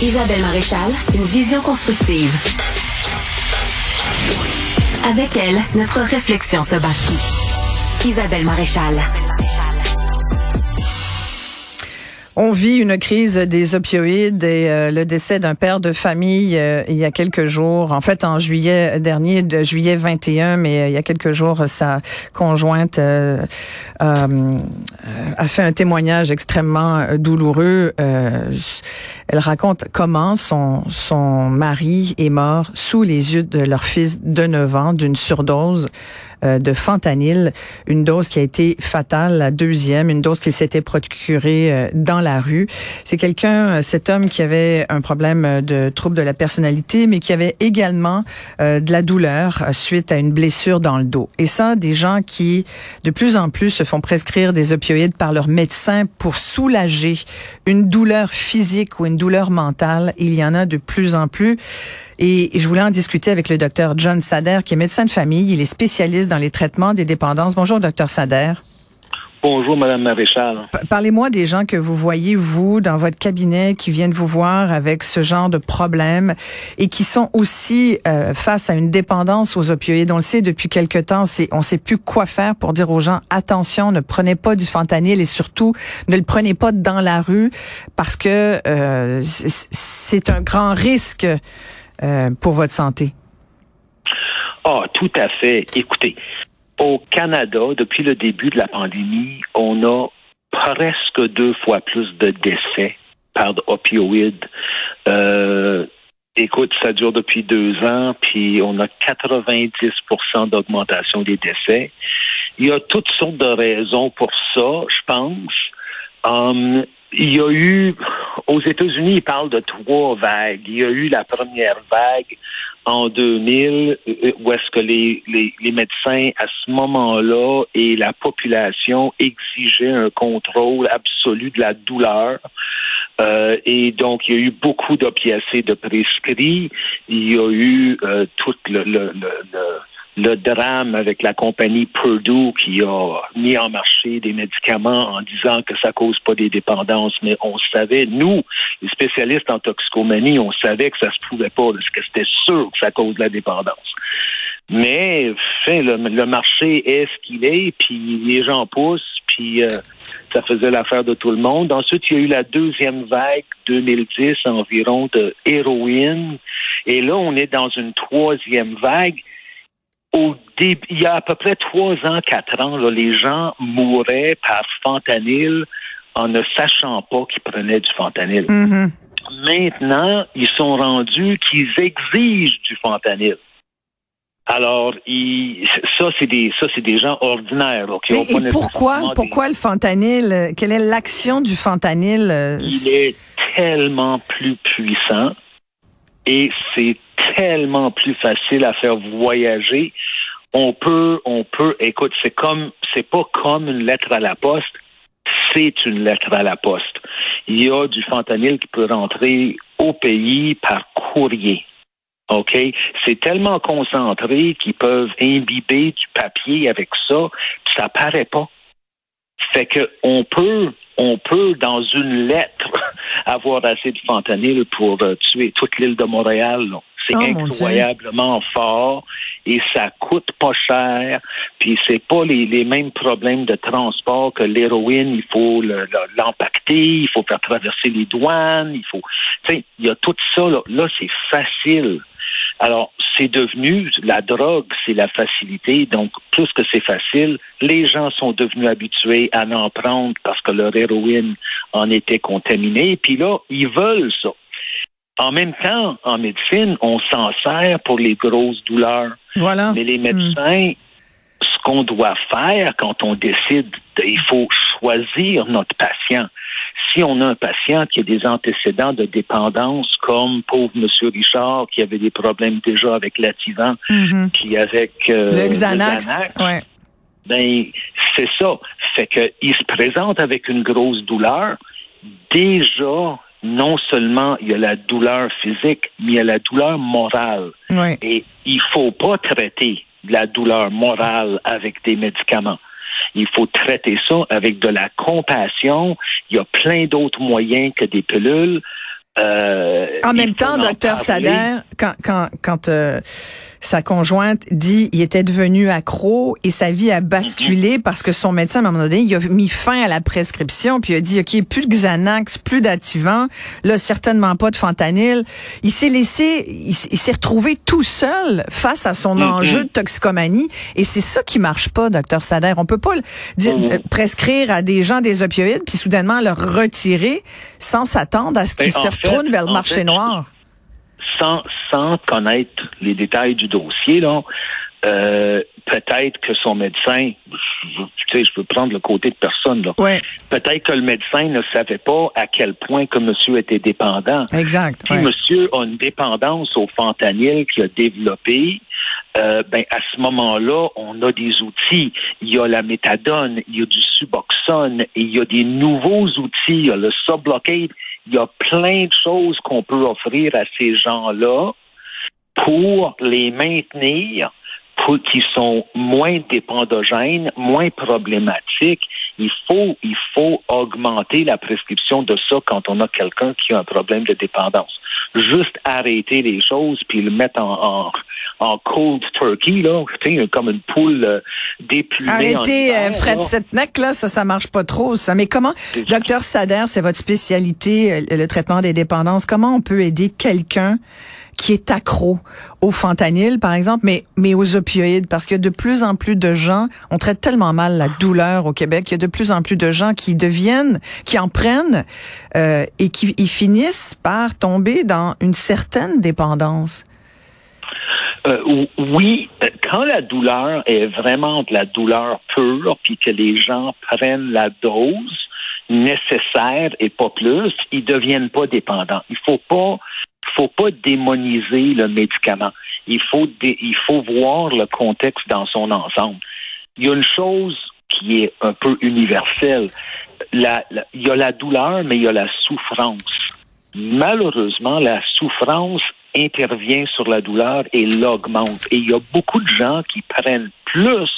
Isabelle Maréchal, une vision constructive. Avec elle, notre réflexion se bâtit. Isabelle Maréchal. On vit une crise des opioïdes et euh, le décès d'un père de famille euh, il y a quelques jours, en fait en juillet dernier, de juillet 21, mais euh, il y a quelques jours, sa conjointe a fait un témoignage extrêmement douloureux. elle raconte comment son, son mari est mort sous les yeux de leur fils de 9 ans d'une surdose de fentanyl, une dose qui a été fatale, la deuxième, une dose qu'il s'était procurée euh, dans la rue. C'est quelqu'un, euh, cet homme qui avait un problème de trouble de la personnalité, mais qui avait également de la douleur suite à une blessure dans le dos. Et ça, des gens qui, de plus en plus, se font prescrire des opioïdes par leur médecin pour soulager une douleur physique ou une douleur mentale, il y en a de plus en plus. Et je voulais en discuter avec le docteur John Sader, qui est médecin de famille. Il est spécialiste dans les traitements des dépendances. Bonjour, docteur Sader. Bonjour, Madame Maréchal. Parlez-moi des gens que vous voyez, vous, dans votre cabinet, qui viennent vous voir avec ce genre de problème et qui sont aussi euh, face à une dépendance aux opioïdes. On le sait depuis quelque temps, on sait plus quoi faire pour dire aux gens, attention, ne prenez pas du fentanyl et surtout, ne le prenez pas dans la rue parce que euh, c'est un grand risque euh, pour votre santé? Ah, tout à fait. Écoutez, au Canada, depuis le début de la pandémie, on a presque deux fois plus de décès par opioïdes. Euh, écoute, ça dure depuis deux ans, puis on a 90% d'augmentation des décès. Il y a toutes sortes de raisons pour ça, je pense. Um, il y a eu, aux États-Unis, ils parlent de trois vagues. Il y a eu la première vague en 2000, euh, où est-ce que les, les, les, médecins, à ce moment-là, et la population exigeaient un contrôle absolu de la douleur. Euh, et donc, il y a eu beaucoup d'opiacés de prescrits. Il y a eu euh, tout le, le, le le drame avec la compagnie Purdue qui a mis en marché des médicaments en disant que ça cause pas des dépendances, mais on savait, nous, les spécialistes en toxicomanie, on savait que ça se pouvait pas, parce que c'était sûr que ça cause la dépendance. Mais fin, le, marché est ce qu'il est, puis les gens poussent, puis euh, ça faisait l'affaire de tout le monde. Ensuite, il y a eu la deuxième vague 2010 environ de héroïne. Et là, on est dans une troisième vague au début, il y a à peu près trois ans, quatre ans, là, les gens mouraient par fentanyl en ne sachant pas qu'ils prenaient du fentanyl. Mm-hmm. Maintenant, ils sont rendus qu'ils exigent du fentanyl. Alors, ça, c'est des, ça, c'est des gens ordinaires. qui ont et, pourquoi, pourquoi le fentanyl Quelle est l'action du fentanyl Il est tellement plus puissant et c'est tellement plus facile à faire voyager. On peut, on peut, écoute, c'est comme, c'est pas comme une lettre à la poste, c'est une lettre à la poste. Il y a du fentanyl qui peut rentrer au pays par courrier. OK? C'est tellement concentré qu'ils peuvent imbiber du papier avec ça, ça paraît pas. Fait que on peut, on peut, dans une lettre, avoir assez de fentanyl pour euh, tuer toute l'île de Montréal. C'est oh, incroyablement fort et ça coûte pas cher. Puis c'est pas les, les, mêmes problèmes de transport que l'héroïne. Il faut l'empacter, il faut faire traverser les douanes, il faut. Tu il y a tout ça là. Là, c'est facile. Alors, c'est devenu la drogue, c'est la facilité. Donc, plus que c'est facile, les gens sont devenus habitués à en prendre parce que leur héroïne en était contaminée. Puis là, ils veulent ça. En même temps, en médecine, on s'en sert pour les grosses douleurs. Voilà. Mais les médecins, ce qu'on doit faire quand on décide, il faut choisir notre patient. Si on a un patient qui a des antécédents de dépendance, comme pauvre Monsieur Richard, qui avait des problèmes déjà avec l'Ativan, mm puis avec euh, le Xanax, ouais. ben c'est ça. Fait qu'il se présente avec une grosse douleur. Déjà, non seulement il y a la douleur physique, mais il y a la douleur morale. Et il faut pas traiter la douleur morale avec des médicaments. Il faut traiter ça avec de la compassion. Il y a plein d'autres moyens que des pilules. Euh, en même temps, docteur. Sader, quand quand quand euh, sa conjointe dit il était devenu accro et sa vie a basculé parce que son médecin à un moment donné il a mis fin à la prescription puis il a dit ok plus de Xanax, plus d'activant, là certainement pas de fentanyl. Il s'est laissé, il, s'est retrouvé tout seul face à son Mhm. enjeu de toxicomanie et c'est ça qui marche pas, docteur Sader. On peut pas dire, Mhm. euh, prescrire à des gens des opioïdes puis soudainement leur retirer sans s'attendre à ce qu'ils Ben, se en fait- retournent vers le marché fait, noir. Sans, sans connaître les détails du dossier, là, euh, peut-être que son médecin, je, tu sais, je veux prendre le côté de personne, là. Ouais, Peut-être que le médecin ne savait pas à quel point que monsieur était dépendant. exact. Si ouais. monsieur a une dépendance au fentanyl qu'il a développé, euh, ben à ce moment-là, on a des outils. Il y a la méthadone, il y a du suboxone, et il y a des nouveaux outils, il y a le sublocade. Il y a plein de choses qu'on peut offrir à ces gens-là pour les maintenir, pour qui sont moins dépendogènes, moins problématiques. Il faut, il faut augmenter la prescription de ça quand on a quelqu'un qui a un problème de dépendance. Juste arrêter les choses puis le mettre en, en, en cold turkey, là, tu sais, comme une poule euh, déplumée. Arrêtez, euh, Fred. Setneck, là, ça, ça marche pas trop, ça. Mais comment, docteur Sader, c'est votre spécialité, euh, le traitement des dépendances. Comment on peut aider quelqu'un qui est accro au fentanyl, par exemple, mais, mais aux opioïdes? Parce que de plus en plus de gens, on traite tellement mal la douleur au Québec, il y a de plus en plus de gens qui deviennent, qui en prennent, euh, et qui finissent par tomber dans une certaine dépendance. Euh, ou- oui, quand la douleur est vraiment de la douleur pure, puis que les gens prennent la dose nécessaire et pas plus, ils deviennent pas dépendants. Il faut pas, faut pas démoniser le médicament. Il faut voir le contexte dans son ensemble. Il y a une chose qui est un peu universelle. La- la- il y a la douleur, mais il y a la souffrance. Malheureusement, la souffrance intervient sur la douleur et l'augmente. Et il y a beaucoup de gens qui prennent plus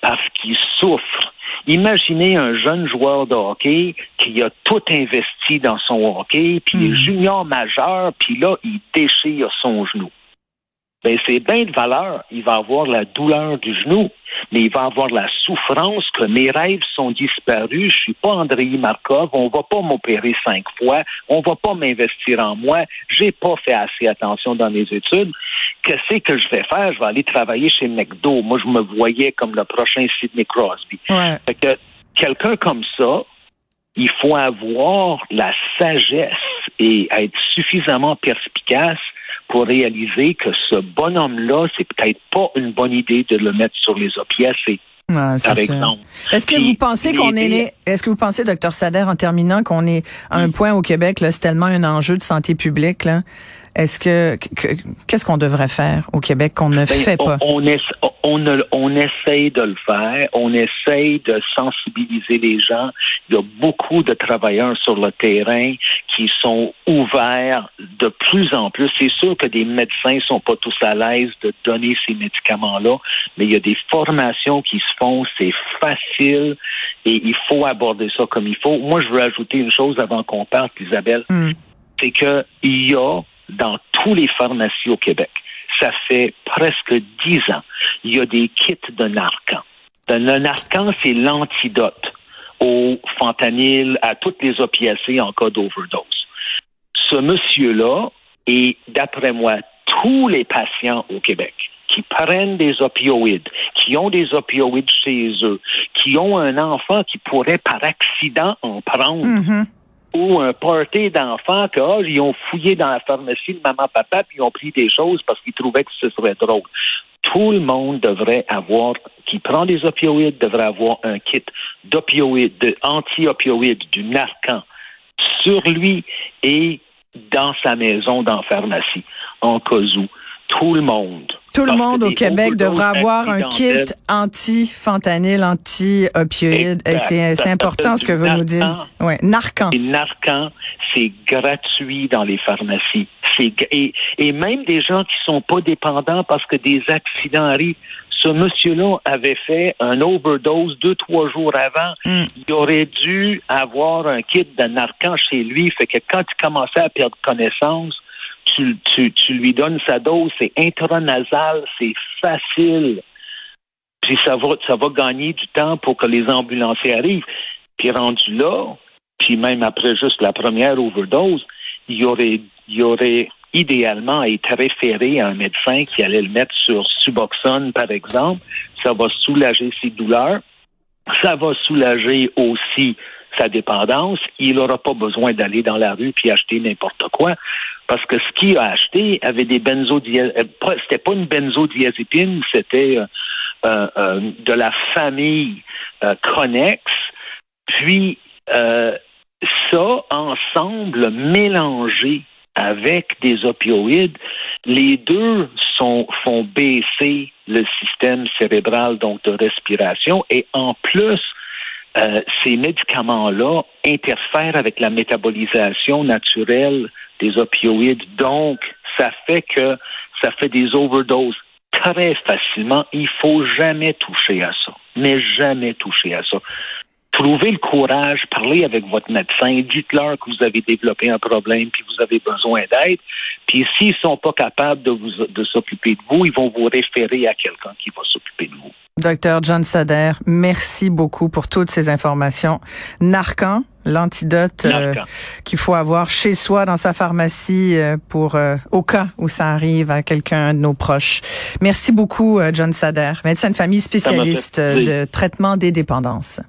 parce qu'ils souffrent. Imaginez un jeune joueur de hockey qui a tout investi dans son hockey, puis il est junior majeur, puis là, il déchire son genou. Ben, c'est bien de valeur. Il va avoir la douleur du genou, mais il va avoir la souffrance que mes rêves sont disparus. Je suis pas Andrei Markov. On va pas m'opérer cinq fois. On va pas m'investir en moi. J'ai pas fait assez attention dans mes études. Qu'est-ce que je vais faire? Je vais aller travailler chez McDo. Moi, je me voyais comme le prochain Sidney Crosby. Ouais. Fait que quelqu'un comme ça, il faut avoir la sagesse et être suffisamment perspicace pour réaliser que ce bonhomme-là, c'est peut-être pas une bonne idée de le mettre sur les opiacés, par exemple. Est-ce que vous pensez qu'on est est-ce que vous pensez, docteur Sader, en terminant, qu'on est à un point au Québec, là, c'est tellement un enjeu de santé publique, là. Est-ce que, que- qu'est-ce qu'on devrait faire au Québec qu'on ne Ben, fait pas? On, on, on, essaye de le faire, on essaye de sensibiliser les gens. Il y a beaucoup de travailleurs sur le terrain qui sont ouverts de plus en plus. C'est sûr que des médecins sont pas tous à l'aise de donner ces médicaments-là, mais il y a des formations qui se font, c'est facile et il faut aborder ça comme il faut. Moi, je veux ajouter une chose avant qu'on parte, Isabelle Hmm. c'est qu'il y a dans tous les pharmacies au Québec, ça fait presque dix ans, il y a des kits de Narcan. Le Narcan, c'est l'antidote au fentanyl, à toutes les opiacés en cas d'overdose. Ce monsieur-là, et d'après moi, tous les patients au Québec qui prennent des opioïdes, qui ont des opioïdes chez eux, qui ont un enfant qui pourrait par accident en prendre, Mhm. Ou un party d'enfants que ils ont fouillé dans la pharmacie de maman papa puis ils ont pris des choses parce qu'ils trouvaient que ce serait drôle. Tout le monde devrait avoir qui prend des opioïdes devrait avoir un kit d'opioïdes, de anti-opioïdes, du Narcan sur lui et dans sa maison dans la pharmacie en cas où. Tout le monde. Tout le monde au Québec devrait avoir un kit anti-fentanyl, anti-opioïde. C'est important ce que vous nous dites. Ouais, Narcan. Narcan, c'est gratuit dans les pharmacies. Et, et même des gens qui sont pas dépendants parce que des accidents arrivent. ce monsieur-là avait fait un overdose deux, trois jours avant. Mm. Il aurait dû avoir un kit de narcan chez lui. Fait que quand il commençait à perdre connaissance, tu, lui donnes sa dose, c'est intranasal, c'est facile. Puis ça va, ça va gagner du temps pour que les ambulanciers arrivent. Puis rendu là, puis même après juste la première overdose, il aurait, il aurait idéalement été référé à un médecin qui allait le mettre sur Suboxone, par exemple. Ça va soulager ses douleurs. Ça va soulager aussi sa dépendance. Il n'aura pas besoin d'aller dans la rue puis acheter n'importe quoi. Parce que ce qu'il a acheté avait des benzodiazépines. C'était pas une benzodiazépine, c'était euh, euh, euh, de la famille euh, Connex. Puis euh, ça, ensemble, mélangé avec des opioïdes, les deux sont, font baisser le système cérébral, donc de respiration, et en plus, euh, ces médicaments-là interfèrent avec la métabolisation naturelle des opioïdes. Donc, ça fait que ça fait des overdoses très facilement. Il faut jamais toucher à ça. Mais jamais toucher à ça. Trouvez le courage, parlez avec votre médecin, dites-leur que vous avez développé un problème puis vous avez besoin d'aide. Puis s'ils sont pas capables de vous de s'occuper de vous, ils vont vous référer à quelqu'un qui va s'occuper de vous. Docteur John Sader, merci beaucoup pour toutes ces informations. Narcan, l'antidote euh, qu'il faut avoir chez soi dans sa pharmacie euh, pour euh, au cas où ça arrive à quelqu'un de nos proches. Merci beaucoup, John Sader, médecin de famille spécialiste de traitement des dépendances.